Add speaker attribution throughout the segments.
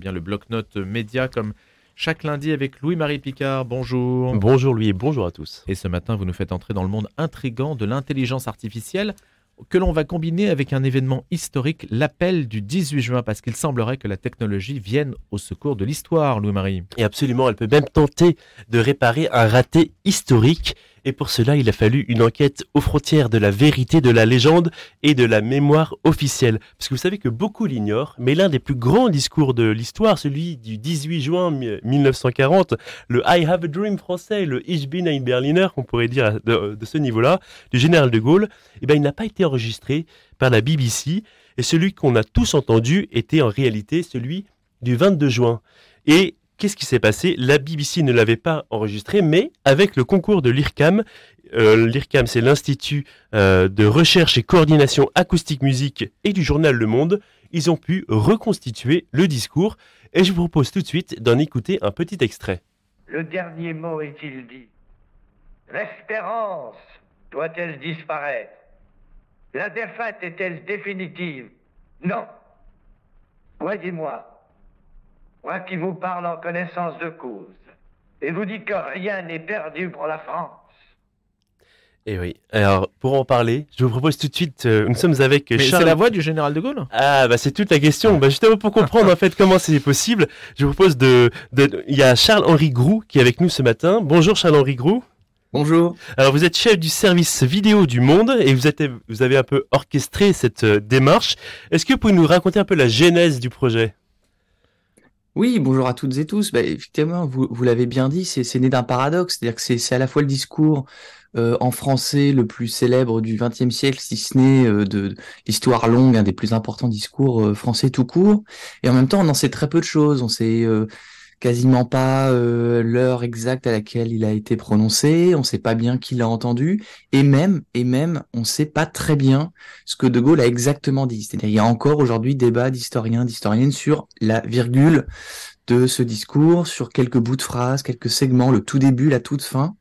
Speaker 1: Bien le bloc-notes média comme chaque lundi avec Louis-Marie Picard. Bonjour.
Speaker 2: Bonjour Louis et bonjour à tous.
Speaker 1: Et ce matin, vous nous faites entrer dans le monde intrigant de l'intelligence artificielle que l'on va combiner avec un événement historique, l'appel du 18 juin, parce qu'il semblerait que la technologie vienne au secours de l'histoire, Louis-Marie.
Speaker 2: Et absolument, elle peut même tenter de réparer un raté historique. Et pour cela, il a fallu une enquête aux frontières de la vérité, de la légende et de la mémoire officielle. Parce que vous savez que beaucoup l'ignorent, mais l'un des plus grands discours de l'histoire, celui du 18 juin 1940, le I Have a Dream français, le Ich bin ein Berliner, on pourrait dire de, ce niveau-là, du général de Gaulle, eh ben, il n'a pas été enregistré par la BBC. Et celui qu'on a tous entendu était en réalité celui du 22 juin. Et Qu'est-ce qui s'est passé? La BBC ne l'avait pas enregistré, mais avec le concours de l'IRCAM, euh, l'IRCAM c'est l'Institut euh, de recherche et coordination acoustique musique et du journal Le Monde, ils ont pu reconstituer le discours et je vous propose tout de suite d'en écouter un petit extrait.
Speaker 3: Le dernier mot est-il dit? L'espérance doit-elle disparaître? La défaite est-elle définitive? Non. Voyez-moi, moi qui vous parle en connaissance de cause, et vous dis que rien n'est perdu pour la France.
Speaker 2: Et eh oui. Alors, pour en parler, je vous propose tout de suite, euh, nous sommes avec
Speaker 1: Mais
Speaker 2: Charles...
Speaker 1: c'est la voix du général de Gaulle
Speaker 2: Ah, bah c'est toute la question. Bah justement, pour comprendre en fait comment c'est possible, je vous propose de... de... Il y a Charles-Henri Groux qui est avec nous ce matin. Bonjour Charles-Henri Groux.
Speaker 4: Bonjour.
Speaker 2: Alors vous êtes chef du service vidéo du Monde et vous, êtes, vous avez un peu orchestré cette euh, démarche. Est-ce que vous pouvez nous raconter un peu la genèse du projet?
Speaker 4: Oui, bonjour à toutes et tous. Bah, effectivement, vous, vous l'avez bien dit, c'est né d'un paradoxe, c'est-à-dire que c'est à la fois le discours euh, en français le plus célèbre du XXe siècle, si ce n'est euh, de, l'histoire longue, un des plus importants discours euh, français tout court, et en même temps, on en sait très peu de choses. On sait quasiment pas euh, l'heure exacte à laquelle il a été prononcé, on sait pas bien qui l'a entendu, et même, et même, on sait pas très bien ce que De Gaulle a exactement dit. C'est-à-dire, il y a encore aujourd'hui débat d'historiens, d'historiennes sur la virgule de ce discours, sur quelques bouts de phrases, quelques segments, le tout début, la toute fin.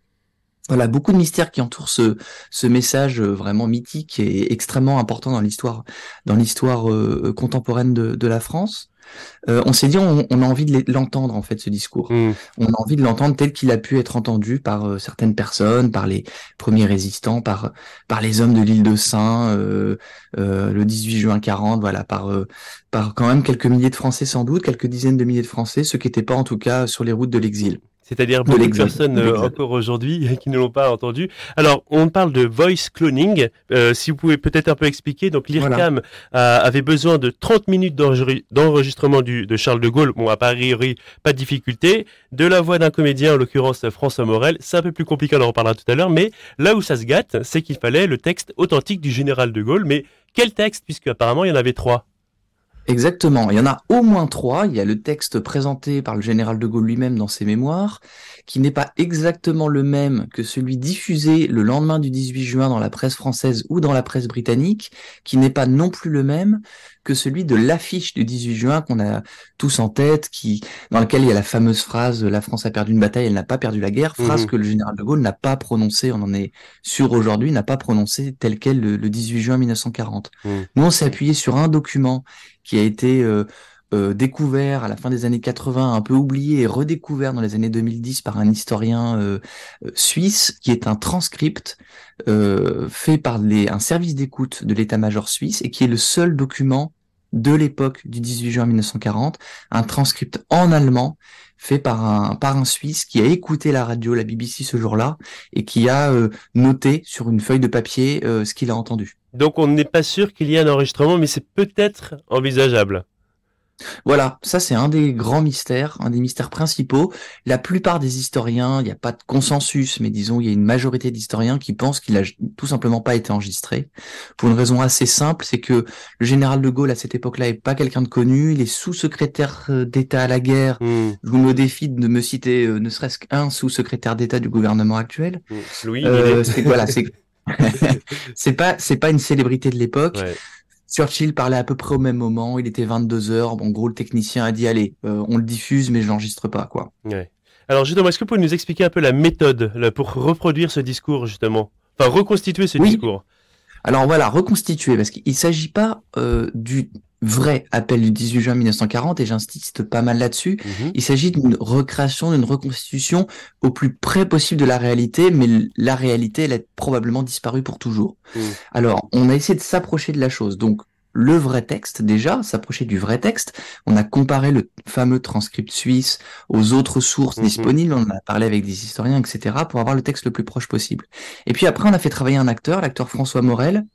Speaker 4: Voilà, beaucoup de mystères qui entourent ce, ce message vraiment mythique et extrêmement important dans l'histoire, dans l'histoire euh, contemporaine de, de la France. Euh, on s'est dit on, a envie de l'entendre en fait ce discours. Hmm. On a envie de l'entendre tel qu'il a pu être entendu par euh, certaines personnes, par les premiers résistants, par par les hommes de l'île de Saint euh, le 18 juin 40, voilà, par par quand même quelques milliers de Français sans doute, quelques dizaines de milliers de Français, ceux qui n'étaient pas en tout cas sur les routes de l'exil.
Speaker 2: C'est-à-dire beaucoup de personnes euh, encore aujourd'hui qui ne l'ont pas entendu. Alors, on parle de voice cloning. Euh, si vous pouvez peut-être un peu expliquer. Donc, l'IRCAM avait besoin de 30 minutes d'enregistrement de Charles de Gaulle. Bon, à priori, pas de difficulté. De la voix d'un comédien, en l'occurrence François Morel. C'est un peu plus compliqué, on en reparlera tout à l'heure. Mais là où ça se gâte, c'est qu'il fallait le texte authentique du général de Gaulle. Mais quel texte, puisque apparemment il y en avait trois
Speaker 4: Exactement. Il y en a au moins trois. Il y a le texte présenté par le général de Gaulle lui-même dans ses mémoires, qui n'est pas exactement le même que celui diffusé le lendemain du 18 juin dans la presse française ou dans la presse britannique, qui n'est pas non plus le même que celui de l'affiche du 18 juin qu'on a tous en tête, qui dans lequel il y a la fameuse phrase "La France a perdu une bataille, elle n'a pas perdu la guerre", phrase mmh. que le général de Gaulle n'a pas prononcée, on en est sûr aujourd'hui, n'a pas prononcée telle quelle le, 18 juin 1940. Mmh. Nous, on s'est appuyé sur un document qui a été euh, euh, découvert à la fin des années 80, un peu oublié et redécouvert dans les années 2010 par un historien euh, suisse, qui est un transcript fait par les, un service d'écoute de l'état-major suisse et qui est le seul document de l'époque du 18 juin 1940, un transcript en allemand fait par un par un Suisse qui a écouté la radio, la BBC ce jour-là, et qui a noté sur une feuille de papier ce qu'il a entendu.
Speaker 2: Donc on n'est pas sûr qu'il y ait un enregistrement, mais c'est peut-être envisageable.
Speaker 4: Voilà, ça c'est un des grands mystères, un des mystères principaux. La plupart des historiens, il n'y a pas de consensus, mais disons, il y a une majorité d'historiens qui pensent qu'il a tout simplement pas été enregistré. Pour une raison assez simple, c'est que le général de Gaulle à cette époque-là est pas quelqu'un de connu, il est sous-secrétaire euh, d'État à la guerre. Hmm. Je vous me défie de me citer euh, ne serait-ce qu'un sous-secrétaire d'État du gouvernement actuel.
Speaker 2: Hmm. Louis, euh,
Speaker 4: c'est voilà, c'est c'est pas c'est pas une célébrité de l'époque. Churchill parlait à peu près au même moment, il était 22 heures. Bon, en gros, le technicien a dit allez, euh, on le diffuse, mais je l'enregistre pas, quoi.
Speaker 2: Ouais. Alors justement, est-ce que vous pouvez nous expliquer un peu la méthode là, pour reproduire ce discours justement, enfin reconstituer ce discours
Speaker 4: Alors voilà, reconstituer, parce qu'il s'agit pas euh, du vrai appel du 18 juin 1940, et j'insiste pas mal là-dessus.
Speaker 2: Mhm.
Speaker 4: Il s'agit d'une recréation, d'une reconstitution au plus près possible de la réalité, mais la réalité, elle a probablement disparu pour toujours.
Speaker 2: Mhm.
Speaker 4: Alors, on a essayé de s'approcher de la chose. Donc, le vrai texte, déjà, s'approcher du vrai texte. On a comparé le fameux transcript suisse aux autres sources
Speaker 2: Mhm.
Speaker 4: disponibles, on en a parlé avec des historiens, etc., pour avoir le texte le plus proche possible. Et puis après, on a fait travailler un acteur, l'acteur François Morel,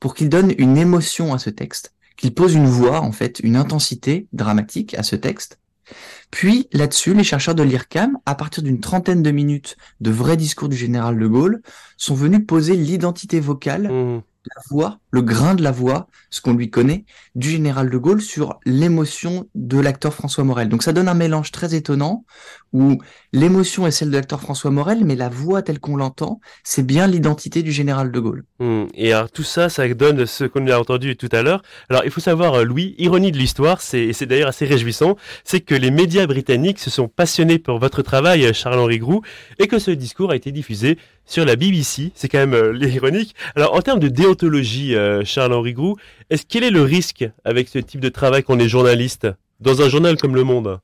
Speaker 4: pour qu'il donne une émotion à ce texte, qu'il pose une voix, en fait, une intensité dramatique à ce texte. Puis, là-dessus, les chercheurs de l'IRCAM, à partir d'une trentaine de minutes de vrais discours du général de Gaulle, sont venus poser l'identité vocale
Speaker 2: Mhm.
Speaker 4: la voix, le grain de la voix, ce qu'on lui connaît, du général de Gaulle sur l'émotion de l'acteur François Morel. Donc ça donne un mélange très étonnant où l'émotion est celle de l'acteur François Morel, mais la voix telle qu'on l'entend, c'est bien l'identité du général de Gaulle.
Speaker 2: Hmm. Et alors tout ça, ça donne ce qu'on a entendu tout à l'heure. Alors il faut savoir, euh, Louis, ironie de l'histoire, c'est, c'est d'ailleurs assez réjouissant, c'est que les médias britanniques se sont passionnés pour votre travail, euh, Charles-Henri Groux, et que ce discours a été diffusé sur la BBC. C'est quand même euh, ironique. Alors en termes de déontologie, Charles-Henri Groux, est-ce quel est le risque avec ce type de travail qu'on est journaliste dans un journal comme Le Monde?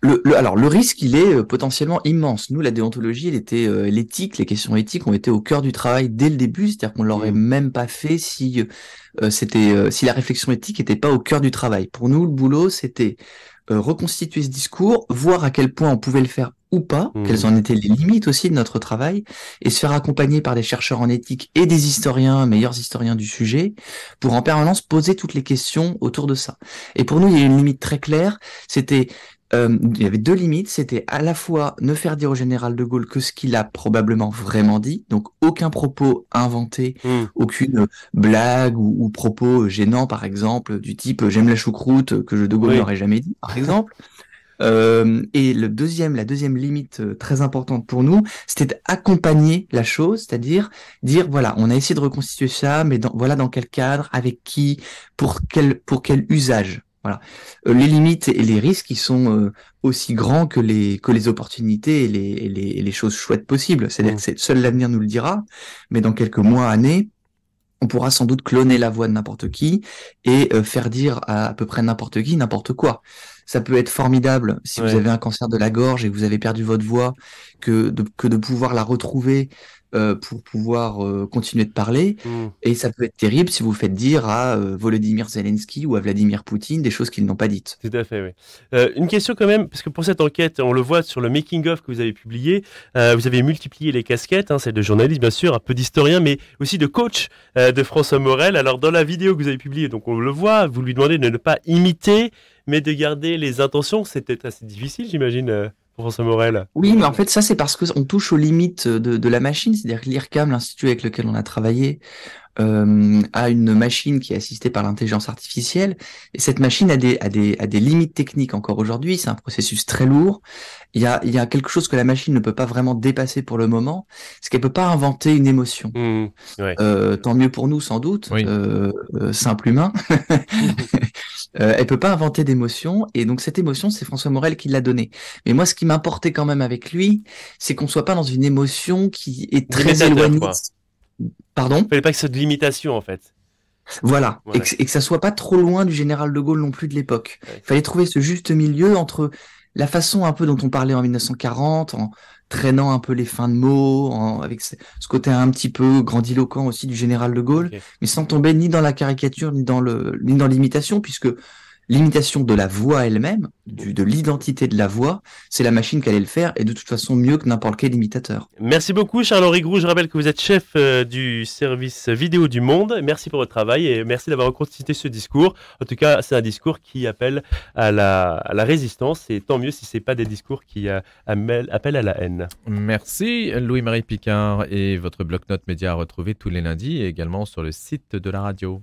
Speaker 4: Le, le- alors le risque, il est euh, potentiellement immense. Nous, la déontologie, elle était, euh, l'éthique, les questions éthiques ont été au cœur du travail dès le début, c'est-à-dire qu'on l'aurait
Speaker 2: Mhm.
Speaker 4: même pas fait si euh, c'était, euh, si la réflexion éthique n'était pas au cœur du travail. Pour nous, le boulot, c'était euh, reconstituer ce discours, voir à quel point on pouvait le faire ou pas,
Speaker 2: Mhm.
Speaker 4: quelles en étaient les limites aussi de notre travail, et se faire accompagner par des chercheurs en éthique et des historiens, meilleurs historiens du sujet, pour en permanence poser toutes les questions autour de ça. Et pour nous, il y a une limite très claire, c'était euh, il y avait deux limites, c'était à la fois ne faire dire au général de Gaulle que ce qu'il a probablement vraiment dit, donc aucun propos inventé,
Speaker 2: Hmm.
Speaker 4: aucune blague ou, ou propos gênant par exemple, du type j'aime la choucroute que je de Gaulle
Speaker 2: Oui.
Speaker 4: n'aurait jamais dit, par exemple. Euh, et le deuxième, la deuxième limite euh, très importante pour nous, c'était d'accompagner la chose, c'est-à-dire dire voilà, on a essayé de reconstituer ça, mais dans, voilà dans quel cadre, avec qui, pour quel pour quel usage. Voilà. Euh, les limites et les risques, ils sont euh, aussi grands que les que les opportunités et les et les, et les choses chouettes possibles. C'est-à-dire
Speaker 2: Mm.
Speaker 4: que seul l'avenir nous le dira, mais dans quelques mois, années, on pourra sans doute cloner la voix de n'importe qui et euh, faire dire à à peu près n'importe qui n'importe quoi. Ça peut être formidable si
Speaker 2: Ouais.
Speaker 4: vous avez un cancer de la gorge et que vous avez perdu votre voix, que de, que de pouvoir la retrouver euh, pour pouvoir euh, continuer de parler.
Speaker 2: Hmm.
Speaker 4: Et ça peut être terrible si vous faites dire à euh, Volodymyr Zelensky ou à Vladimir Poutine des choses qu'ils n'ont pas dites.
Speaker 2: Tout à fait, oui. Une question quand même, parce que pour cette enquête, on le voit sur le making-of que vous avez publié, vous avez multiplié les casquettes, hein, celle de journaliste bien sûr, un peu d'historien, mais aussi de coach de François Morel. Alors dans la vidéo que vous avez publiée, donc on le voit, vous lui demandez de ne pas imiter, mais de garder les intentions. C'était assez difficile, j'imagine,
Speaker 4: Oui, mais en fait, ça, c'est parce qu'on touche aux limites de, la machine. C'est-à-dire l'IRCAM, l'institut avec lequel on a travaillé, euh, a une machine qui est assistée par l'intelligence artificielle. Et cette machine a des, a des, a des limites techniques encore aujourd'hui. C'est un processus très lourd. Il y a, il y a quelque chose que la machine ne peut pas vraiment dépasser pour le moment. C'est qu'elle peut pas inventer une émotion.
Speaker 2: Hmm.
Speaker 4: Euh, tant mieux pour nous, sans doute,
Speaker 1: Oui.
Speaker 4: euh, euh, simple humain. Euh, elle peut pas inventer d'émotion, et donc cette émotion, c'est François Morel qui l'a donnée. Mais moi, ce qui m'importait quand même avec lui, c'est qu'on soit pas dans une émotion qui est très éloignée. Pardon
Speaker 2: Il fallait pas que ce soit de limitation en fait.
Speaker 4: Voilà,
Speaker 2: Voilà.
Speaker 4: Et, que, et que ça soit pas trop loin du général de Gaulle non plus de l'époque.
Speaker 2: Ouais.
Speaker 4: Il fallait trouver ce juste milieu entre la façon un peu dont on parlait en 1940, en traînant un peu les fins de mots, en- avec ce, ce côté un petit peu grandiloquent aussi du général de Gaulle, mais sans tomber ni dans la caricature ni dans le ni dans l'imitation, puisque l'imitation de la voix elle-même, de l'identité de la voix, c'est la machine qui allait le faire, et de toute façon mieux que n'importe quel imitateur.
Speaker 2: Merci beaucoup Charles-Henri Groux. Je rappelle que vous êtes chef euh, du service vidéo du Monde. Merci pour votre travail et merci d'avoir reconstitué ce discours. En tout cas, c'est un discours qui appelle à la, à la résistance et tant mieux si c'est pas des discours qui euh, appellent à la haine.
Speaker 1: Merci Louis-Marie Picard et votre bloc-notes média à retrouver tous les lundis et également sur le site de la radio.